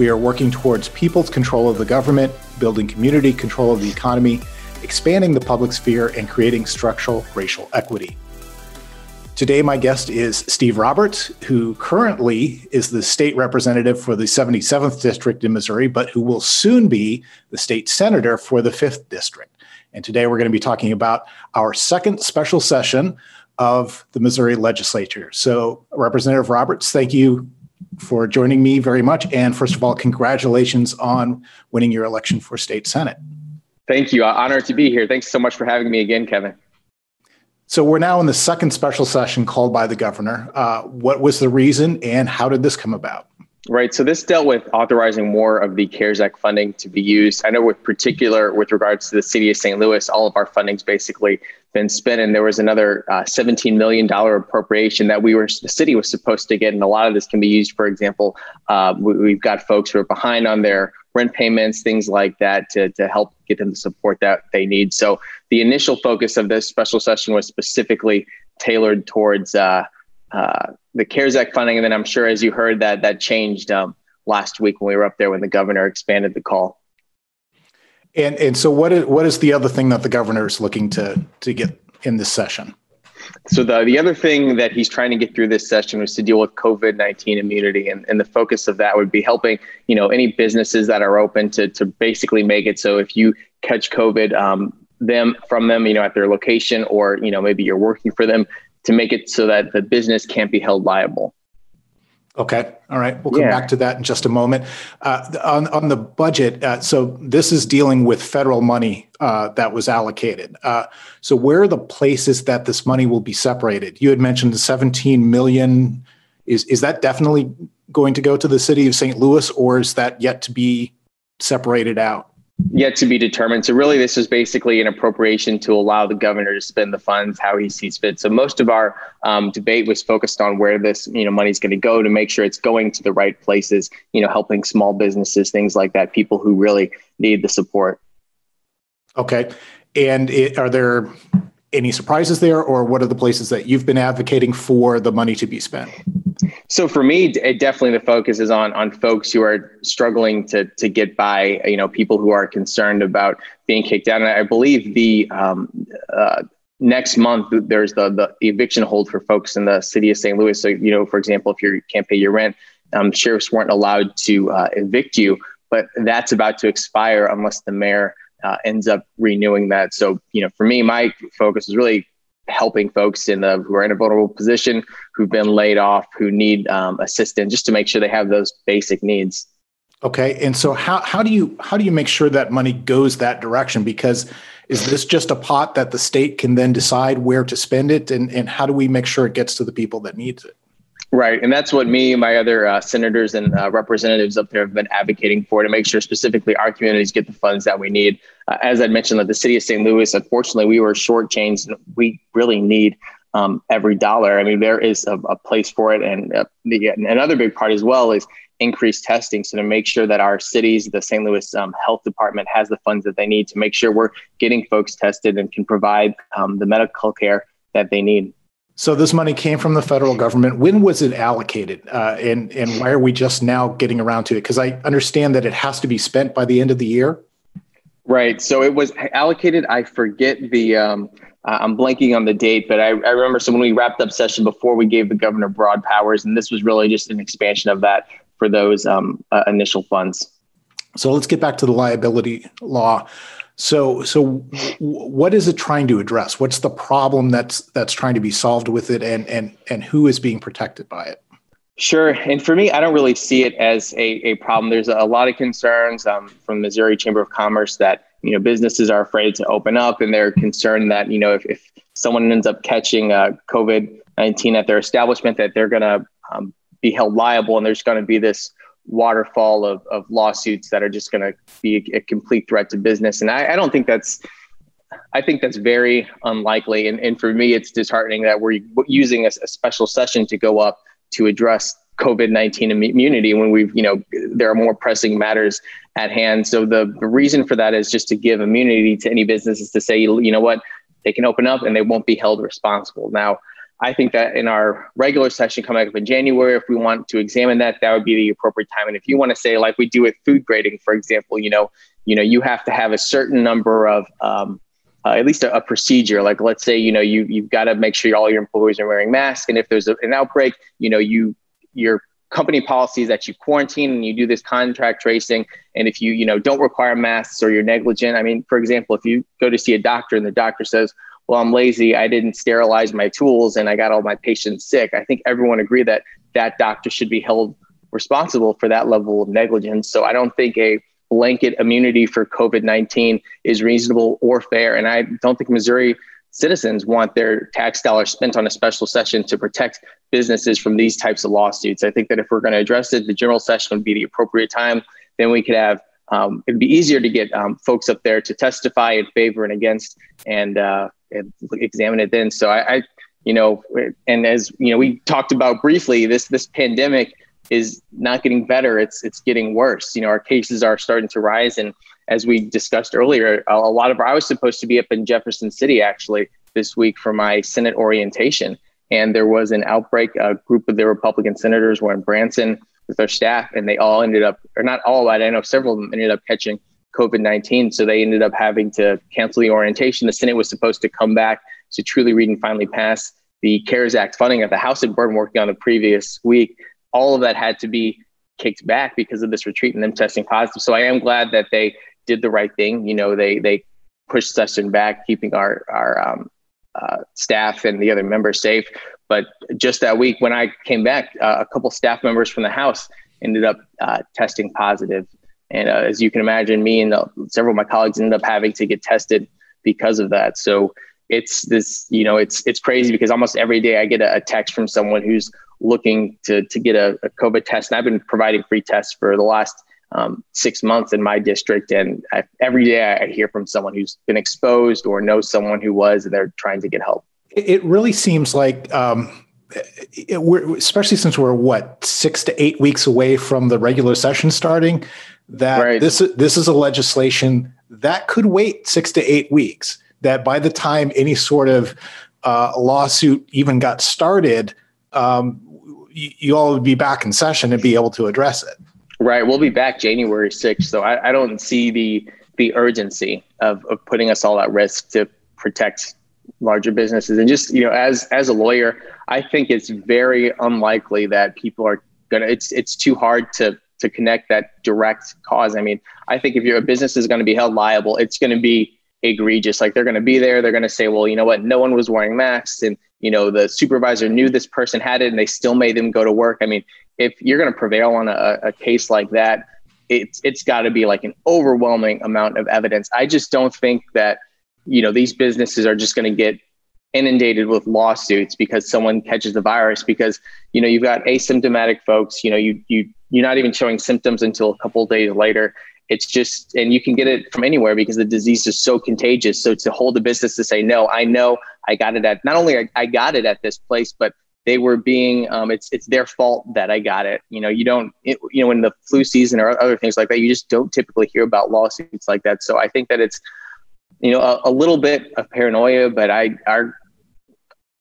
We are working towards people's control of the government, building community control of the economy, expanding the public sphere, and creating structural racial equity. Today, my guest is Steve Roberts, who currently is the state representative for the 77th District in Missouri, but who will soon be the state senator for the 5th District. And today we're going to be talking about our second special session of the Missouri legislature. So, Representative Roberts, thank you for joining me very much. And first of all, congratulations on winning your election for state senate. Thank you. Honored to be here. Thanks so much for having me again, Kevin. So we're now in the second special session called by the governor. Uh, what was the reason and how did this come about? Right. So this dealt with authorizing more of the CARES Act funding to be used. I know, with particular with regards to the city of St. Louis, all of our funding's basically been spent, and there was another uh, $17 million appropriation that we were the city was supposed to get, and a lot of this can be used. For example, uh, we, have got folks who are behind on their rent payments, things like that, to to help get them the support that they need. So the initial focus of this special session was specifically tailored towards. Uh, uh, the CARES Act funding, and then I'm sure, as you heard, that that changed um, last week when we were up there when the governor expanded the call. And and so what is what is the other thing that the governor is looking to to get in this session? So the the other thing that he's trying to get through this session was to deal with COVID nineteen immunity, and, and the focus of that would be helping you know any businesses that are open to to basically make it so if you catch COVID, um, them from them you know at their location or you know maybe you're working for them to make it so that the business can't be held liable. Okay. All right. We'll come yeah. back to that in just a moment. Uh, on, on the budget, uh, so this is dealing with federal money uh, that was allocated. Uh, so where are the places that this money will be separated? You had mentioned the 17 million. Is, is that definitely going to go to the city of St. Louis or is that yet to be separated out? Yet to be determined. So really, this is basically an appropriation to allow the governor to spend the funds how he sees fit. So most of our um, debate was focused on where this you know money is going to go to make sure it's going to the right places. You know, helping small businesses, things like that, people who really need the support. Okay, and it, are there any surprises there, or what are the places that you've been advocating for the money to be spent? So for me, it definitely the focus is on on folks who are struggling to to get by. You know, people who are concerned about being kicked out. And I believe the um, uh, next month there's the the eviction hold for folks in the city of St. Louis. So you know, for example, if you can't pay your rent, um, sheriffs weren't allowed to uh, evict you, but that's about to expire unless the mayor uh, ends up renewing that. So, you know, for me, my focus is really helping folks in the who are in a vulnerable position, who've been laid off, who need um, assistance, just to make sure they have those basic needs. Okay, and so how how do you how do you make sure that money goes that direction? Because is this just a pot that the state can then decide where to spend it, and and how do we make sure it gets to the people that needs it? Right. And that's what me and my other uh, senators and uh, representatives up there have been advocating for to make sure specifically our communities get the funds that we need. Uh, as I mentioned, that the city of St. Louis, unfortunately, we were shortchanged. We really need um, every dollar. I mean, there is a, a place for it. And uh, the, another big part as well is increased testing. So to make sure that our cities, the St. Louis um, Health Department has the funds that they need to make sure we're getting folks tested and can provide um, the medical care that they need. So this money came from the federal government. When was it allocated, uh, and and why are we just now getting around to it? Because I understand that it has to be spent by the end of the year. Right. So it was allocated. I forget the. Um, I'm blanking on the date, but I, I remember. So when we wrapped up session before, we gave the governor broad powers, and this was really just an expansion of that for those um, uh, initial funds. So let's get back to the liability law. So, so what is it trying to address? What's the problem that's that's trying to be solved with it, and and and who is being protected by it? Sure. And for me, I don't really see it as a, a problem. There's a lot of concerns um, from Missouri Chamber of Commerce that you know businesses are afraid to open up, and they're concerned that you know if, if someone ends up catching uh, COVID nineteen at their establishment, that they're going to um, be held liable, and there's going to be this waterfall of, of lawsuits that are just going to be a, a, complete threat to business. And I, I, don't think that's, I think that's very unlikely. And, and for me, it's disheartening that we're using a, a special session to go up to address COVID-19 immunity when we've, you know, there are more pressing matters at hand. So the, the reason for that is just to give immunity to any businesses to say, you know what, they can open up and they won't be held responsible. Now, I think that in our regular session coming up in January, if we want to examine that, that would be the appropriate time. And if you want to say, like we do with food grading, for example, you know, you know, you have to have a certain number of um, uh, at least a, a, procedure. Like let's say, you know, you you've got to make sure all your employees are wearing masks, and if there's a, an outbreak, you know, you your company policies that you quarantine and you do this contract tracing. And if you you know don't require masks or you're negligent, I mean, for example, if you go to see a doctor and the doctor says, well, I'm lazy. I didn't sterilize my tools and I got all my patients sick. I think everyone agree that that doctor should be held responsible for that level of negligence. So I don't think a blanket immunity for COVID 19 is reasonable or fair. And I don't think Missouri citizens want their tax dollars spent on a special session to protect businesses from these types of lawsuits. I think that if we're going to address it, the general session would be the appropriate time. Then we could have um, it'd be easier to get um, folks up there to testify in favor and against and, uh, examine it then. So I, I, you know, and as you know, we talked about briefly, this this pandemic is not getting better; it's it's getting worse. You know, our cases are starting to rise, and as we discussed earlier, a, a lot of I was supposed to be up in Jefferson City actually this week for my Senate orientation, and there was an outbreak. A group of the Republican senators were in Branson with their staff, and they all ended up, or not all, but I know several of them ended up catching COVID 19. So they ended up having to cancel the orientation. The Senate was supposed to come back to truly read and finally pass the CARES Act funding that the House had been working on the previous week. All of that had to be kicked back because of this retreat and them testing positive. So I am glad that they did the right thing. You know, they they pushed session back, keeping our our um, uh, staff and the other members safe. But just that week, when I came back, uh, a couple staff members from the House ended up uh, testing positive. And uh, as you can imagine, me and uh, several of my colleagues ended up having to get tested because of that. So it's this, you know, it's it's crazy because almost every day I get a, a text from someone who's looking to to get a, a, COVID test, and I've been providing free tests for the last um, six months in my district, and I, every day I, hear from someone who's been exposed or knows someone who was, and they're trying to get help. It really seems like, um, it, especially since we're what six to eight weeks away from the regular session starting, that right. this this is a legislation that could wait six to eight weeks. That by the time any sort of uh, lawsuit even got started, um, you, you all would be back in session and be able to address it. Right. We'll be back January 6th. So I, I don't see the the urgency of, of putting us all at risk to protect larger businesses. And just, you know, as as a lawyer, I think it's very unlikely that people are gonna it's it's too hard to to connect that direct cause. I mean, I think if your business is going to be held liable, it's going to be egregious. Like they're going to be there, they're going to say, well, you know what, no one was wearing masks, and you know the supervisor knew this person had it, and they still made them go to work. I mean, if you're going to prevail on a, a case like that, it's it's got to be like an overwhelming amount of evidence. I just don't think that you know these businesses are just going to get inundated with lawsuits because someone catches the virus because you know you've got asymptomatic folks you know you you you're not even showing symptoms until a couple days later. It's just and you can get it from anywhere because the disease is so contagious. So to hold a business to say no i know i got it at not only I, I got it at this place but they were being um, it's it's their fault that i got it. You know you don't it, you know in the flu season or other things like that you just don't typically hear about lawsuits like that. So i think that it's you know a, a little bit of paranoia but i our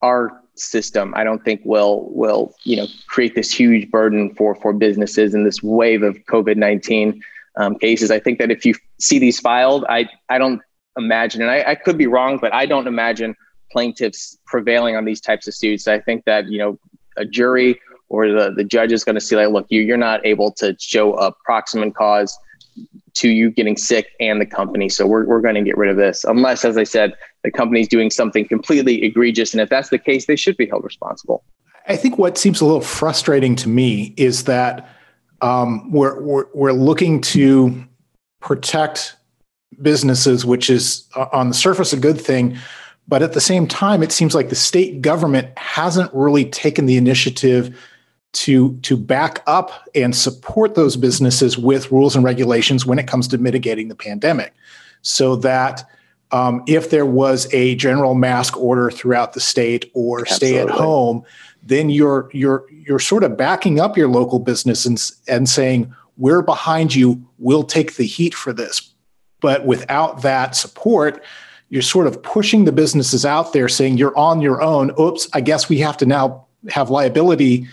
our system i don't think will will you know create this huge burden for for businesses in this wave of covid-19 um, cases. I think that if you see these filed i i don't imagine and I, I could be wrong but i don't imagine plaintiffs prevailing on these types of suits. I think that you know a jury or the, the judge is going to see like look you you're not able to show a proximate cause to you getting sick and the company. So we're, we're going to get rid of this. Unless, as I said, the company's doing something completely egregious. And if that's the case, they should be held responsible. I think what seems a little frustrating to me is that um, we're, we're, we're looking to protect businesses, which is uh, on the surface a good thing. But at the same time, it seems like the state government hasn't really taken the initiative to to back up and support those businesses with rules and regulations when it comes to mitigating the pandemic, so that um, if there was a general mask order throughout the state or Absolutely. stay at home, then you're you're you're sort of backing up your local business and and saying we're behind you. We'll take the heat for this. But without that support, you're sort of pushing the businesses out there saying you're on your own. Oops, I guess we have to now have liability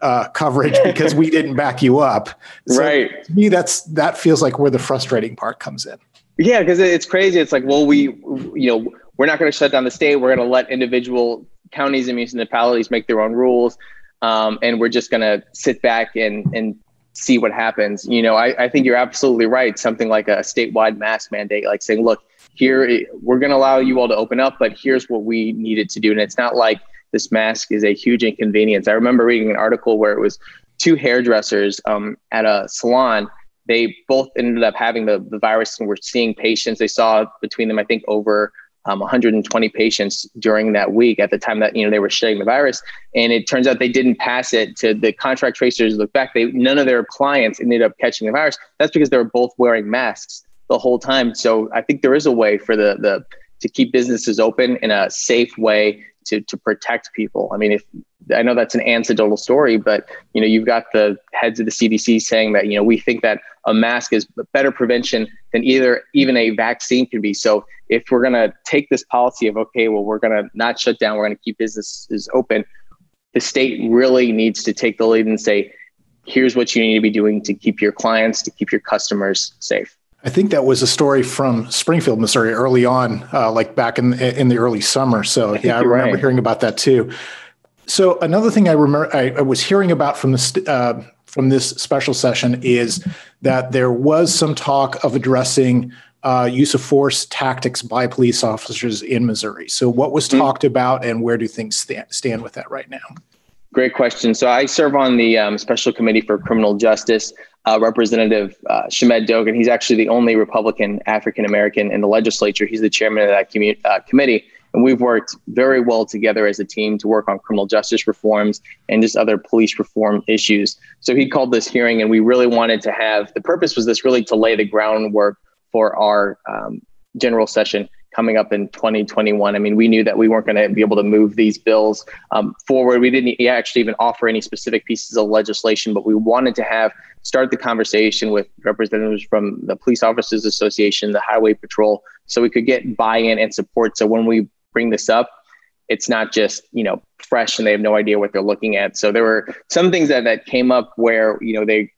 uh, coverage because we didn't back you up. So right. To me, that's that feels like where the frustrating part comes in. Yeah, because it's crazy. It's like, well, we, you know, we're not going to shut down the state. We're going to let individual counties and municipalities make their own rules, um, and we're just going to sit back and and see what happens. You know, I, I think you're absolutely right. Something like a statewide mask mandate, like saying, look, here we're going to allow you all to open up, but here's what we needed to do. And it's not like this mask is a huge inconvenience. I remember reading an article where it was two hairdressers um, at a salon. They both ended up having the, the virus and were seeing patients. They saw between them, I think, over um, 120 patients during that week at the time that you know they were shedding the virus. And it turns out they didn't pass it to the contract tracers look back. They none of their clients ended up catching the virus. That's because they were both wearing masks the whole time. So i think there is a way for the the to keep businesses open in a safe way to to protect people. I mean if I know that's an anecdotal story, but you know, you've got the heads of the CDC saying that you know we think that a mask is better prevention than either even a vaccine can be. So if we're going to take this policy of okay, well, we're going to not shut down, we're going to keep businesses open, the state really needs to take the lead and say, here's what you need to be doing to keep your clients, to keep your customers safe. I think that was a story from Springfield, Missouri, early on, uh, like back in in the early summer. So I yeah, I remember right. hearing about that too. So another thing I remember I, I was hearing about from this uh, from this special session is that there was some talk of addressing uh, use of force tactics by police officers in Missouri. So what was mm-hmm. talked about, and where do things stand, stand with that right now? Great question. So I serve on the um, Special Committee for Criminal Justice. Uh, Representative uh, Shamed Dogan, he's actually the only Republican African American in the legislature. He's the chairman of that commu- uh, committee. And we've worked very well together as a team to work on criminal justice reforms and just other police reform issues. So he called this hearing, and we really wanted to have the purpose was this really to lay the groundwork for our um, general session coming up in 2021. I mean, we knew that we weren't going to be able to move these bills um, forward. We didn't actually even offer any specific pieces of legislation, but we wanted to have start the conversation with representatives from the Police Officers Association, the Highway Patrol, so we could get buy-in and support. So when we bring this up, it's not just you know fresh and they have no idea what they're looking at. So there were some things that that came up where you know they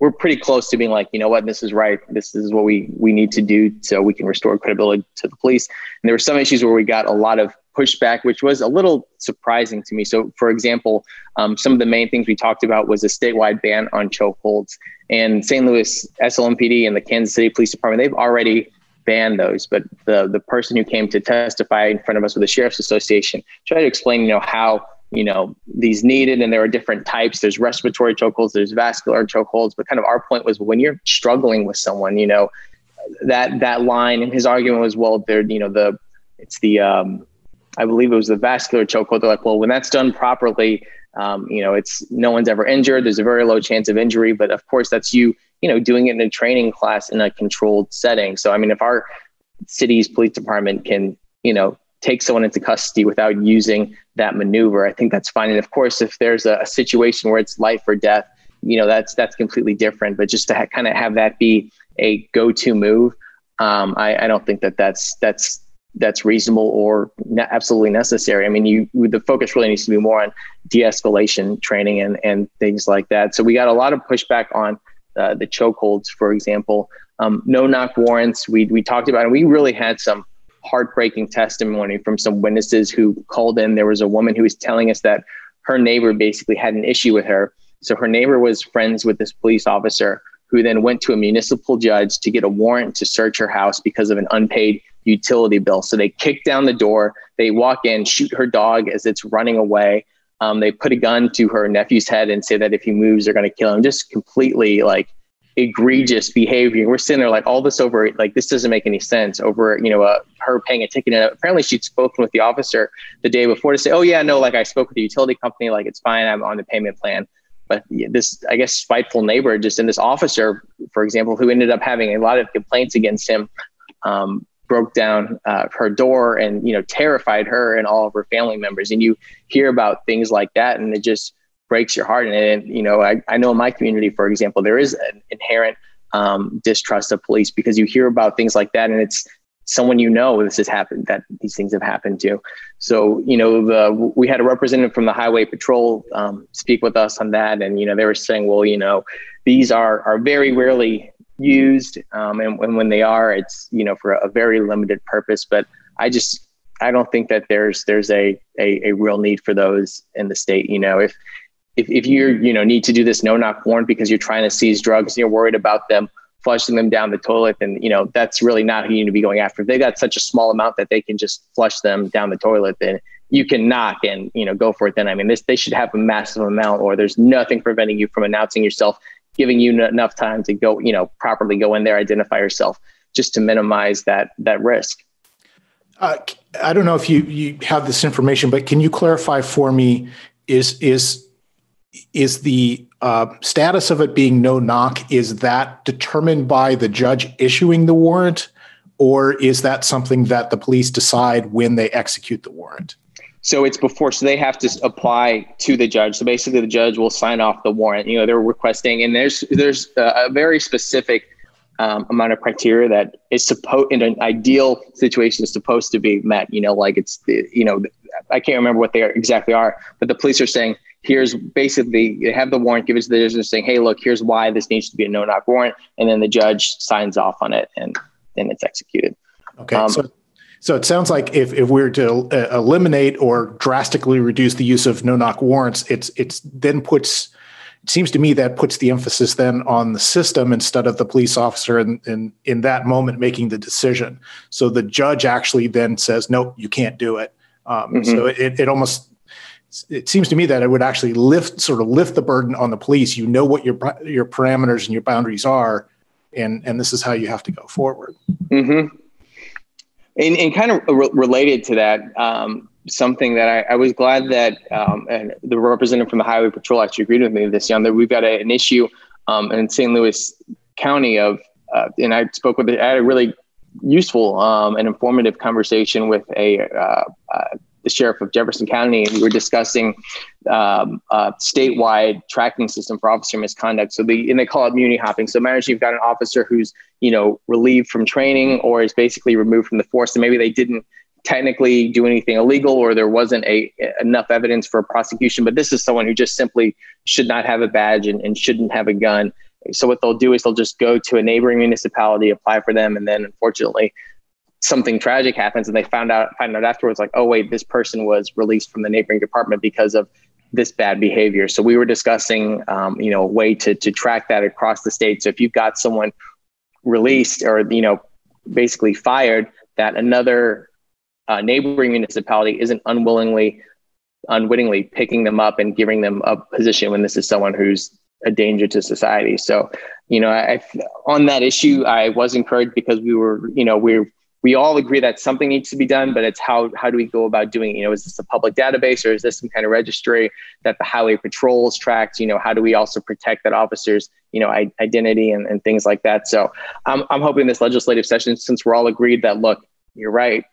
were pretty close to being like, you know what, this is right. This is what we we need to do so we can restore credibility to the police. And there were some issues where we got a lot of pushback, which was a little surprising to me. So, for example, um, some of the main things we talked about was a statewide ban on chokeholds. And St. Louis SLMPD and the Kansas City Police Department, they've already ban those. But the the person who came to testify in front of us with the Sheriff's Association tried to explain, you know, how you know these needed and there are different types there's respiratory chokeholds there's vascular chokeholds but kind of our point was when you're struggling with someone you know that that line and his argument was well there you know the it's the um i believe it was the vascular chokehold they're like well when that's done properly um, you know it's no one's ever injured there's a very low chance of injury but of course that's you you know, doing it in a training class in a controlled setting. So, I mean, if our city's police department can, you know, take someone into custody without using that maneuver, I think that's fine. And of course, if there's a, a situation where it's life or death, you know, that's that's completely different. But just to ha- kind of have that be a go-to move, um, I, I don't think that that's that's that's reasonable or ne- absolutely necessary. I mean, you the focus really needs to be more on de-escalation training and and things like that. So we got a lot of pushback on uh, the chokeholds, for example. Um, no knock warrants. We we talked about, and we really had some heartbreaking testimony from some witnesses who called in. There was a woman who was telling us that her neighbor basically had an issue with her. So her neighbor was friends with this police officer who then went to a municipal judge to get a warrant to search her house because of an unpaid utility bill. So they kick down the door, they walk in, shoot her dog as it's running away. Um, they put a gun to her nephew's head and say that if he moves, they're going to kill him. Just completely like egregious behavior. We're sitting there like all this over, like this doesn't make any sense over, you know, uh, her paying a ticket. And apparently she'd spoken with the officer the day before to say, oh yeah, no, like I spoke with the utility company, like it's fine. I'm on the payment plan. But this, I guess, spiteful neighbor just in this officer, for example, who ended up having a lot of complaints against him, um, broke down uh, her door and, you know, terrified her and all of her family members. And you hear about things like that and it just, breaks your heart. And, and you know, I, I know in my community, for example, there is an inherent um, distrust of police because you hear about things like that and it's someone you know this has happened that these things have happened to so you know the we had a representative from the highway patrol um, speak with us on that and you know they were saying well you know these are are very rarely used um, and, and when they are it's you know for a very limited purpose but i just i don't think that there's there's a, a a real need for those in the state you know if if, if you you know need to do this no knock warrant because you're trying to seize drugs and you're worried about them flushing them down the toilet then you know that's really not who you need to be going after. If they got such a small amount that they can just flush them down the toilet then you can knock and you know go for it then i mean this they should have a massive amount or there's nothing preventing you from announcing yourself giving you enough time to go you know properly go in there identify yourself just to minimize that that risk uh, I don't know if you you have this information, but can you clarify for me? Is is is the uh, status of it being no knock is that determined by the judge issuing the warrant or is that something that the police decide when they execute the warrant so it's before so they have to apply to the judge. So basically the judge will sign off the warrant. You know they're requesting and there's there's a very specific um, amount of criteria that is supposed in an ideal situation is supposed to be met. You know like it's you know i can't remember what they are, exactly are but the police are saying here's basically they have the warrant, give it to the judge, and saying, "Hey, look, here's why this needs to be a no-knock warrant," and then the judge signs off on it, and then it's executed. Okay, um, so so it sounds like if if we're to uh, eliminate or drastically reduce the use of no-knock warrants, it's it's then puts. It seems to me that puts the emphasis then on the system instead of the police officer in, in, in that moment making the decision. So the judge actually then says, nope, you can't do it. Um, mm-hmm. So it, it almost it seems to me that it would actually lift sort of lift the burden on the police. You know what your your parameters and your boundaries are, and and this is how you have to go forward. Mm-hmm. And, and kind of re- related to that, um, something that I, I, was glad that um, and the representative from the Highway Patrol actually agreed with me this year that we've got a, an issue um, in St. Louis County of, uh, and I spoke with, I had a really useful um, and informative conversation with a uh, uh, the sheriff of Jefferson County, and we were discussing um, a statewide tracking system for officer misconduct. So the and they call it muni hopping. So imagine you've got an officer who's you know relieved from training or is basically removed from the force, and maybe they didn't technically do anything illegal or there wasn't a enough evidence for a prosecution but this is someone who just simply should not have a badge and, and shouldn't have a gun so what they'll do is they'll just go to a neighboring municipality apply for them and then unfortunately something tragic happens and they found out find out afterwards like oh wait this person was released from the neighboring department because of this bad behavior. So we were discussing um, you know a way to to track that across the state. So if you've got someone released or you know basically fired that another uh, neighboring municipality isn't unwillingly unwittingly picking them up and giving them a position when this is someone who's a danger to society. So you know I, on that issue i was encouraged because we were you know we we're we all agree that something needs to be done, but it's how how do we go about doing it? You know, is this a public database or is this some kind of registry that the highway patrols tracked? You know, how do we also protect that officers, you know, identity and, and things like that? So I'm I'm hoping this legislative session, since we're all agreed that look, you're right,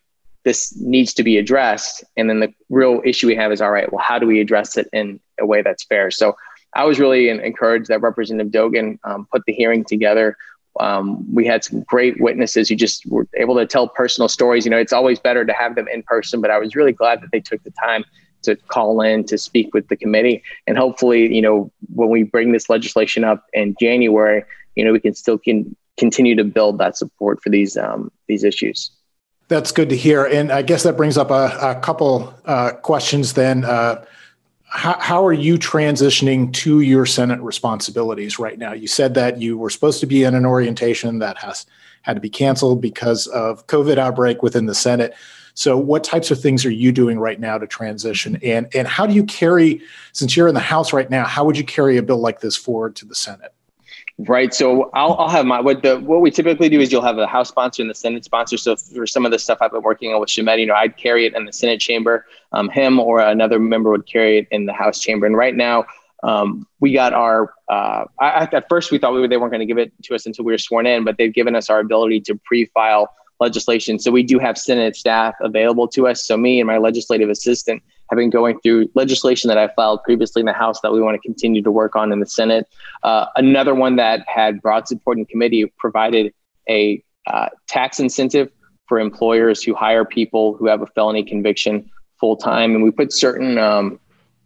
this needs to be addressed. And then the real issue we have is all right, well, how do we address it in a way that's fair? So I was really encouraged that Representative Dogan um, put the hearing together um, we had some great witnesses who just were able to tell personal stories. You know, it's always better to have them in person, but I was really glad that they took the time to call in to speak with the committee. And hopefully, you know, when we bring this legislation up in January, you know, we can still can continue to build that support for these um, these issues. That's good to hear, and I guess that brings up a, a couple uh, questions. Then, uh, how, how are you transitioning to your Senate responsibilities right now? You said that you were supposed to be in an orientation that has had to be canceled because of COVID outbreak within the Senate. So, what types of things are you doing right now to transition? And and how do you carry, since you're in the House right now, how would you carry a bill like this forward to the Senate? Right. So I'll, I'll have my what the what we typically do is you'll have a House sponsor and the Senate sponsor. So for some of the stuff I've been working on with Shamed, you know, I'd carry it in the Senate chamber. Um, him or another member would carry it in the House chamber. And right now, um, we got our. Uh, I, at first, we thought we, they weren't going to give it to us until we were sworn in, but they've given us our ability to pre-file legislation. So we do have Senate staff available to us. So me and my legislative assistant have been going through legislation that I filed previously in the House that we want to continue to work on in the Senate. Uh, another one that had broad support in committee provided a uh, tax incentive for employers who hire people who have a felony conviction full time, and we put certain um,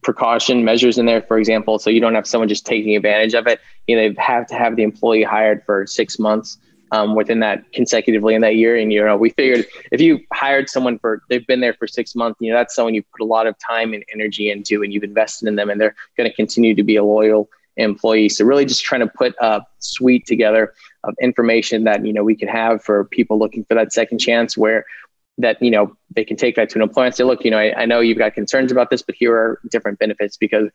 precaution measures in there. For example, so you don't have someone just taking advantage of it. You know, they have to have the employee hired for six months um, within that consecutively in that year. And, you know, we figured if you hired someone for, they've been there for six months, you know, that's someone you put a lot of time and energy into and you've invested in them and they're going to continue to be a loyal employee. So really just trying to put a suite together of information that, you know, we can have for people looking for that second chance where that, you know, they can take that to an employer and say, look, you know, I, I know you've got concerns about this, but here are different benefits because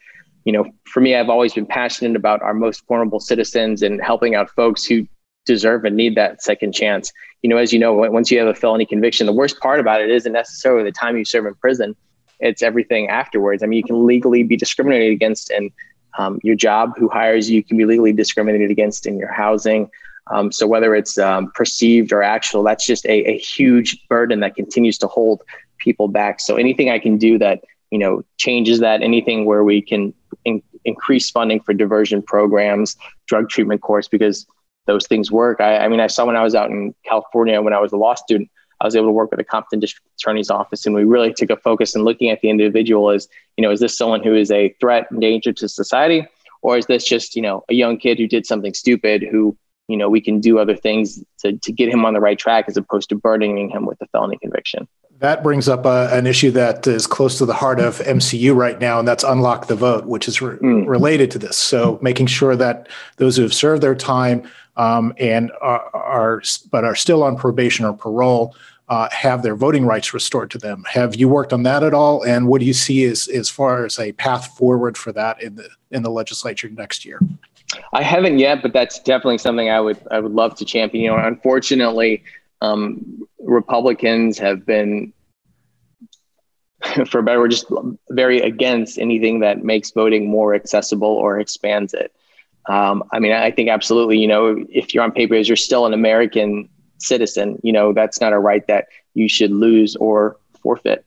you know, for me, I've always been passionate about our most vulnerable citizens and helping out folks who deserve and need that second chance. You know, as you know, once you have a felony conviction, the worst part about it isn't necessarily the time you serve in prison; it's everything afterwards. I mean, you can legally be discriminated against in um, your job, who hires you, can be legally discriminated against in your housing. Um, so whether it's um, perceived or actual, that's just a, a huge burden that continues to hold people back. So anything I can do that you know changes that, anything where we can in- increase funding for diversion programs, drug treatment course, because those things work. I, I, mean, I saw when I was out in California when I was a law student, I was able to work with the Compton District Attorney's Office, and we really took a focus in looking at the individual as, you know, is this someone who is a threat and danger to society, or is this just, you know, a young kid who did something stupid who, you know, we can do other things to, to get him on the right track as opposed to burdening him with a felony conviction. That brings up uh, an issue that is close to the heart of MCU right now, and that's unlock the vote, which is re- mm. related to this. So, making sure that those who have served their time um, and are, are, but are still on probation or parole uh, have their voting rights restored to them. Have you worked on that at all? And what do you see as as far as a path forward for that in the in the legislature next year? I haven't yet, but that's definitely something I would I would love to champion. You know, unfortunately, um, Republicans have been, for better word, just very against anything that makes voting more accessible or expands it. Um, I mean, I think absolutely. You know, if you're on paper as you're still an American citizen, you know that's not a right that you should lose or forfeit.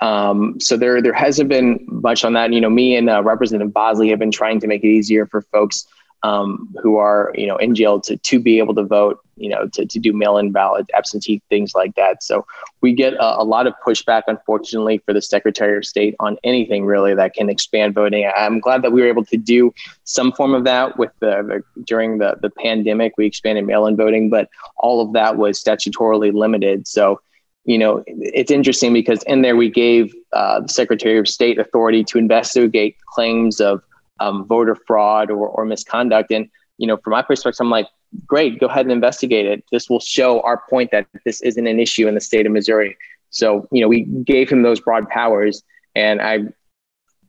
Um, so there, there hasn't been much on that. You know, me and uh, Representative Bosley have been trying to make it easier for folks um, who are you know in jail to to be able to vote you know to, to do mail-in ballot absentee things like that. So we get a, a, lot of pushback unfortunately for the secretary of state on anything really that can expand voting. I'm glad that we were able to do some form of that with the, the during the the pandemic we expanded mail-in voting but all of that was statutorily limited. So you know, it's interesting because in there we gave uh, the Secretary of State authority to investigate claims of um, voter fraud or, or misconduct. And, you know, from my perspective, I'm like, great, go ahead and investigate it. This will show our point that this isn't an issue in the state of Missouri. So, you know, we gave him those broad powers. And I,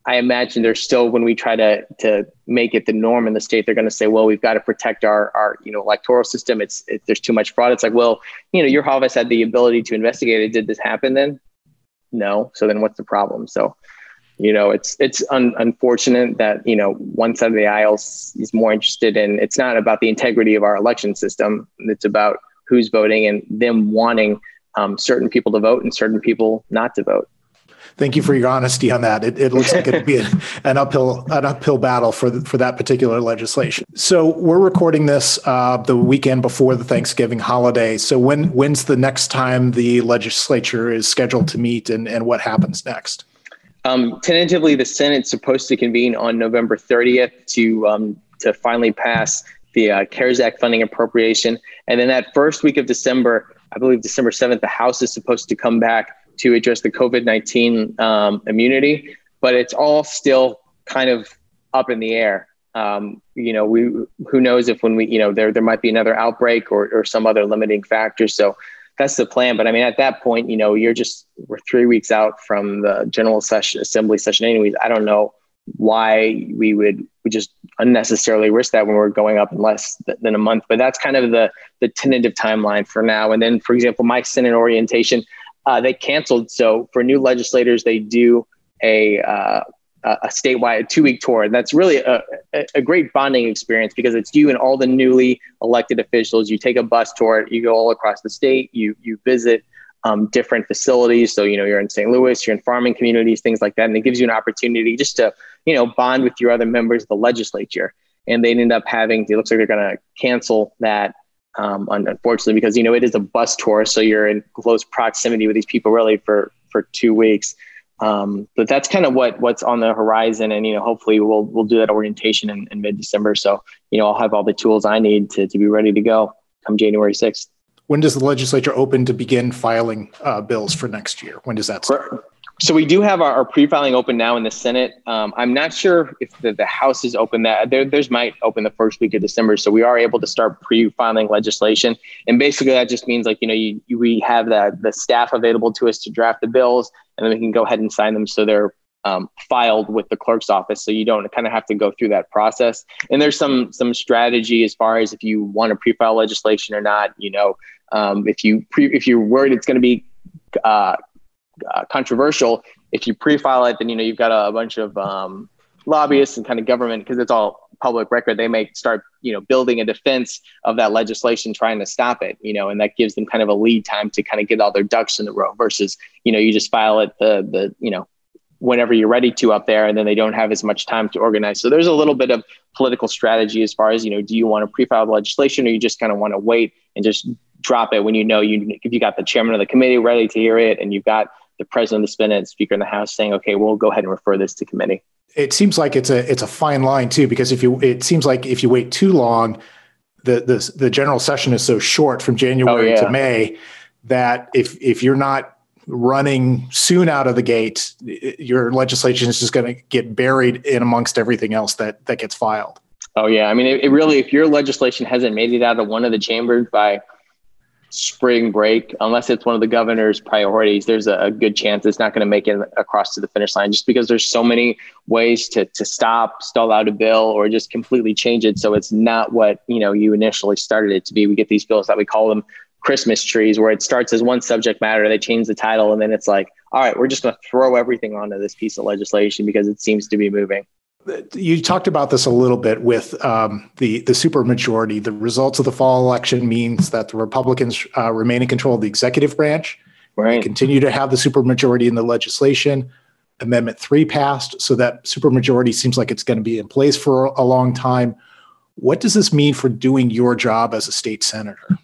I imagine there's still when we try to to make it the norm in the state, they're going to say, well, we've got to protect our our you know electoral system. It's it, there's too much fraud. It's like, well, you know, your office had the ability to investigate it. Did this happen then? No. So then what's the problem? So you know it's it's un- unfortunate that you know one side of the aisle is more interested in it's not about the integrity of our election system it's about who's voting and them wanting um, certain people to vote and certain people not to vote thank you for your honesty on that. It, it looks like it'd be an uphill an uphill battle for the, for that particular legislation. So we're recording this uh, the weekend before the Thanksgiving holiday. So when when's the next time the legislature is scheduled to meet, and and what happens next? Um, tentatively, the Senate's supposed to convene on November 30th to um, to finally pass the uh, CARES Act funding appropriation, and then that first week of December, I believe December 7th, the House is supposed to come back to address the COVID 19 um, immunity, but it's all still kind of up in the air. Um, you know, we who knows if when we, you know, there there might be another outbreak or or some other limiting factor. So that's the plan. But I mean, at that point, you know, you're just we're three weeks out from the general session, assembly session. Anyways, I don't know why we would we just unnecessarily risk that when we're going up in less than a month. But that's kind of the the tentative timeline for now. And then, for example, my Senate orientation, uh, they canceled. So for new legislators, they do a uh, a statewide two week tour. And that's really a, a great bonding experience because it's you and all the newly elected officials. You take a bus tour, you go all across the state, you you visit um, different facilities. So, you know, you're in St. Louis, you're in farming communities, things like that. And it gives you an opportunity just to, you know, bond with your other members of the legislature. And they end up having, it looks like they're going to cancel that, um, unfortunately, because, you know, it is a bus tour. So you're in close proximity with these people really for, for two weeks. Um, but that's kind of what what's on the horizon, and you know, hopefully we'll we'll do that orientation in, in mid December. So you know, I'll have all the tools I need to to be ready to go come January sixth when does the legislature open to begin filing uh, bills for next year? When does that start? So we do have our, our pre-filing open now in the Senate. Um, I'm not sure if the, the House is open. That there, there's might open the first week of December, so we are able to start pre-filing legislation. And basically, that just means like you know you, you, we have the the staff available to us to draft the bills, and then we can go ahead and sign them so they're um, filed with the clerk's office, so you don't kind of have to go through that process. And there's some some strategy as far as if you want to pre-file legislation or not. You know, um, if you pre- if you're worried it's going to be uh, uh, controversial, if you pre-file it, then you know you've got a, a bunch of um, lobbyists and kind of government because it's all public record. They may start you know building a defense of that legislation, trying to stop it. You know, and that gives them kind of a lead time to kind of get all their ducks in the row. Versus you know you just file it the the you know whenever you're ready to up there and then they don't have as much time to organize so there's a little bit of political strategy as far as you know do you want to pre-file the legislation or you just kind of want to wait and just drop it when you know you if you got the chairman of the committee ready to hear it and you've got the president of the Senate, and speaker in the House saying, okay, we'll go ahead and refer this to committee. It seems like it's a it's a fine line too, because if you it seems like if you wait too long, the the, the general session is so short from January oh, yeah. to May that if if you're not running soon out of the gate, your legislation is just going to get buried in amongst everything else that that gets filed. Oh yeah, I mean, it, it really if your legislation hasn't made it out of one of the chambers by spring break, unless it's one of the governor's priorities, there's a, a good chance it's not going to make it across to the finish line just because there's so many ways to, to stop, stall out a bill, or just completely change it. So it's not what, you know, you initially started it to be. We get these bills that we call them Christmas trees, where it starts as one subject matter, they change the title, and then it's like, all right, we're just going to throw everything onto this piece of legislation because it seems to be moving you talked about this a little bit with um, the the supermajority. The results of the fall election means that the Republicans uh, remain in control of the executive branch. Right. Continue to have the supermajority in the legislation. Amendment three passed, so that supermajority seems like it's going to be in place for a long time. What does this mean for doing your job as a state senator?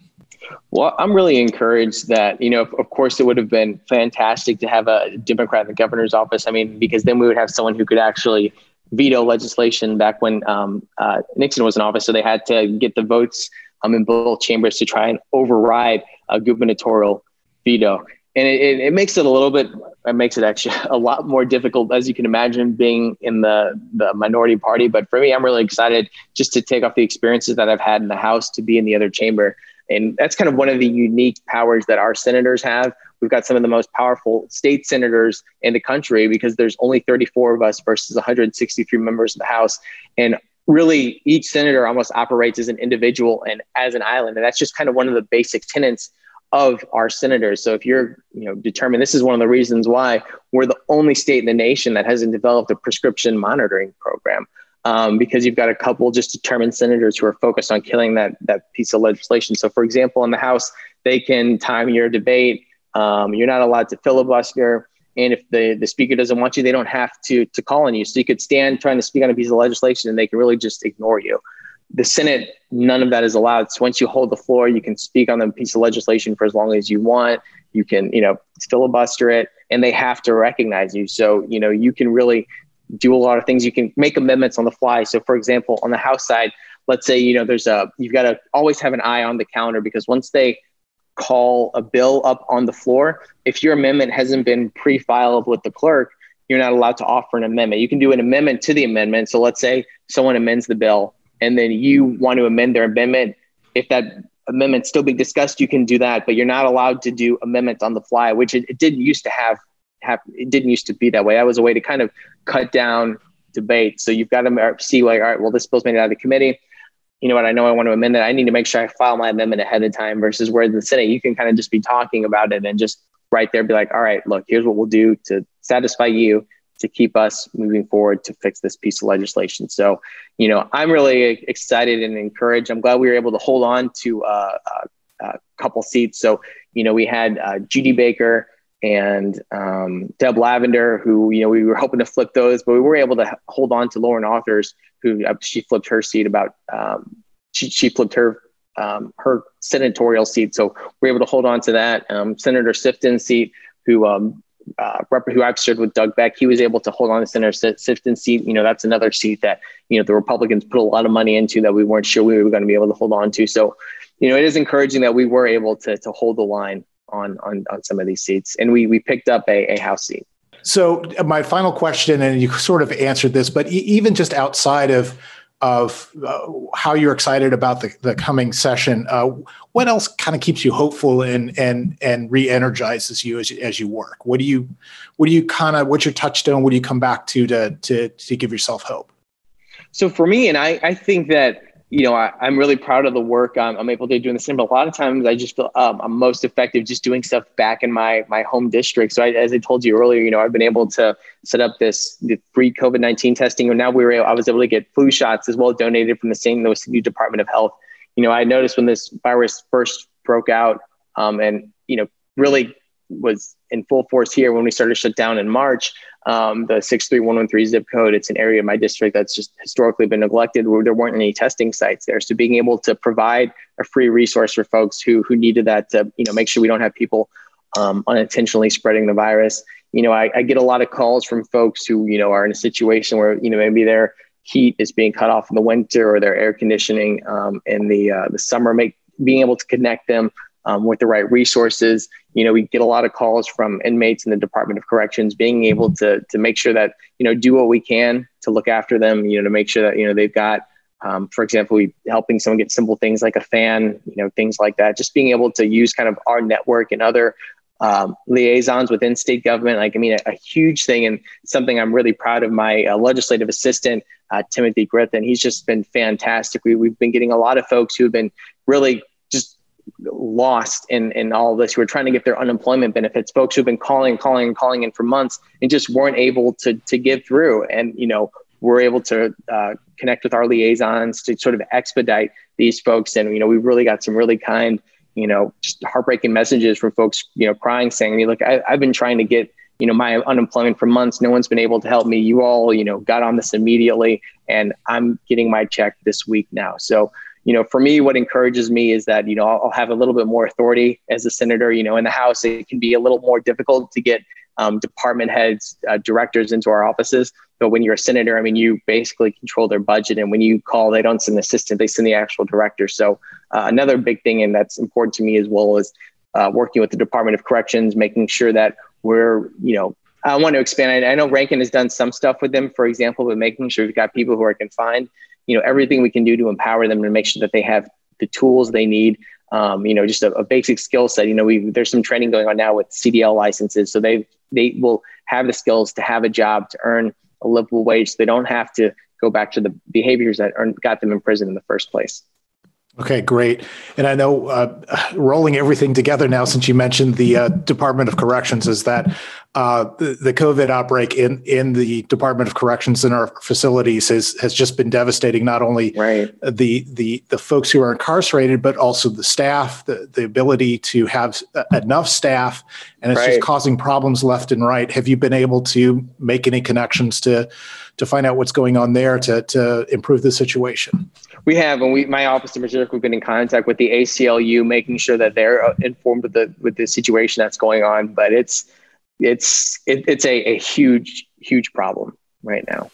Well, I'm really encouraged that, you know, of course, it would have been fantastic to have a Democrat in the governor's office. I mean, because then we would have someone who could actually veto legislation back when um, uh, Nixon was in office. So they had to get the votes um, in both chambers to try and override a gubernatorial veto. And it, it, it, makes it a little bit, it makes it actually a lot more difficult, as you can imagine, being in the, the minority party. But for me, I'm really excited just to take off the experiences that I've had in the House to be in the other chamber. And that's kind of one of the unique powers that our senators have We've got some of the most powerful state senators in the country because there's only 34 of us versus 163 members of the House. And really, each senator almost operates as an individual and as an island. And that's just kind of one of the basic tenets of our senators. So if you're, you know, determined, this is one of the reasons why we're the only state in the nation that hasn't developed a prescription monitoring program. Um, because you've got a couple just determined senators who are focused on killing that that piece of legislation. So, for example, in the House, they can time your debate um, you're not allowed to filibuster. And if the, the speaker doesn't want you, they don't have to, to call on you. So you could stand trying to speak on a piece of legislation and they can really just ignore you. The Senate, none of that is allowed. So once you hold the floor, you can speak on the piece of legislation for as long as you want. You can, you know, filibuster it and they have to recognize you. So, you know, you can really do a lot of things. You can make amendments on the fly. So for example, on the House side, let's say, you know, there's a, you've got to always have an eye on the calendar because once they call a bill up on the floor, if your amendment hasn't been pre-filed with the clerk, you're not allowed to offer an amendment. You can do an amendment to the amendment. So let's say someone amends the bill and then you want to amend their amendment. If that amendment still being discussed, you can do that, but you're not allowed to do amendments on the fly, which it, it didn't used to have, It didn't used to be that way. That was a way to kind of cut down debate. So you've got to see like, all right, well, this bill's made it out of the committee. You know what? I know I want to amend it. I need to make sure I file my amendment ahead of time versus where the Senate, you can kind of just be talking about it and just right there be like, all right, look, here's what we'll do to satisfy you to keep us moving forward to fix this piece of legislation. So, you know, I'm really excited and encouraged. I'm glad we were able to hold on to uh, a, a couple seats. So, you know, we had uh, Judy Baker and um, Deb Lavender, who you know we were hoping to flip those, but we were able to hold on to Lauren Arthur's, who uh, she flipped her seat about um, she she flipped her um, her senatorial seat, so we are able to hold on to that. Um, Senator Sifton's seat, who um, uh, who I've served with Doug Beck, he was able to hold on to Senator Sifton's seat. You know, that's another seat that you know the Republicans put a lot of money into that we weren't sure we were going to be able to hold on to. So, you know, it is encouraging that we were able to to hold the line on on on some of these seats, and we we picked up a, a House seat. So my final question, and you sort of answered this, but even just outside of of uh, how you're excited about the, the coming session, uh, what else kind of keeps you hopeful and and and re-energizes you as, as you work? What do you what do you kind of what's your touchstone? What do you come back to to to to give yourself hope? So for me, and I I think that you know, I, am really proud of the work I'm, I'm, able to do in the same. But a lot of times, I just feel um, I'm most effective just doing stuff back in my my home district. So, I, as I told you earlier, you know, I've been able to set up this free COVID nineteen testing, and now we were I was able to get flu shots as well donated from the St. Louis City Department of Health. You know, I noticed when this virus first broke out, um, and you know, really was in full force here when we started shut down in March um, the 63113 zip code. It's an area of my district that's just historically been neglected where there weren't any testing sites there. So being able to provide a free resource for folks who, who needed that to, you know, make sure we don't have people um, unintentionally spreading the virus. You know, I, I get a lot of calls from folks who, you know, are in a situation where, you know, maybe their heat is being cut off in the winter or their air conditioning um, in the, uh, the summer, make, being able to connect them um, with the right resources. You know, we get a lot of calls from inmates in the Department of Corrections, being able to to make sure that you know do what we can to look after them. You know, to make sure that you know they've got, um, for example, we helping someone get simple things like a fan. You know, things like that. Just being able to use kind of our network and other um, liaisons within state government. Like, I mean, a, a, huge thing and something I'm really proud of my uh, legislative assistant, uh, Timothy Griffin. He's just been fantastic. We, we've been getting a lot of folks who've been really lost in in all this. Who are trying to get their unemployment benefits. Folks who've been calling calling and calling in for months and just weren't able to to get through. And you know we're able to uh, connect with our liaisons to sort of expedite these folks. And you know we've really got some really kind you know just heartbreaking messages from folks you know crying saying look I, i've been trying to get you know my unemployment for months. No one's been able to help me. You all you know got on this immediately and i'm getting my check this week now. So you know, for me, what encourages me is that, you know, I'll, have a little bit more authority as a senator. You know, in the House, it can be a little more difficult to get um, department heads, uh, directors into our offices. But when you're a senator, I mean, you basically control their budget. And when you call, they don't send an assistant, they send the actual director. So uh, another big thing, and that's important to me as well, is uh, working with the Department of Corrections, making sure that we're, you know, I want to expand. I know Rankin has done some stuff with them, for example, but making sure we've got people who are confined you know everything we can do to empower them and make sure that they have the tools they need. Um, you know just a, a basic skill set. You know we there's some training going on now with cdl licenses. So they they will have the skills to have a job to earn a livable wage. So they don't have to go back to the behaviors that earned, got them in prison in the first place Okay, great. And I know uh, rolling everything together now, since you mentioned the uh, Department of Corrections, is that uh, the, the, COVID outbreak in in the Department of Corrections in our facilities has has just been devastating. Not only right. the the the folks who are incarcerated, but also the staff, the the ability to have enough staff, and it's right. just causing problems left and right. Have you been able to make any connections to to find out what's going on there to to improve the situation? We have, and we, my office in Missouri, we've been in contact with the ACLU, making sure that they're uh, informed with the with the situation that's going on. But it's it's it, it's a, a huge huge problem right now.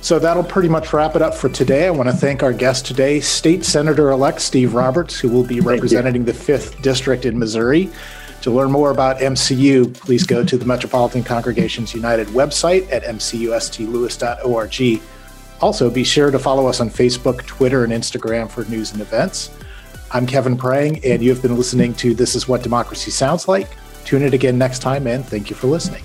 So that'll pretty much wrap it up for today. I want to thank our guest today, State Senator elect Steve Roberts, who will be representing the 5th District in Missouri. To learn more about MCU, please go to the Metropolitan Congregations United website at mcustlewis.org. Also, be sure to follow us on Facebook, Twitter, and Instagram for news and events. I'm Kevin Prang, and you have been listening to This Is What Democracy Sounds Like. Tune in again next time, and thank you for listening.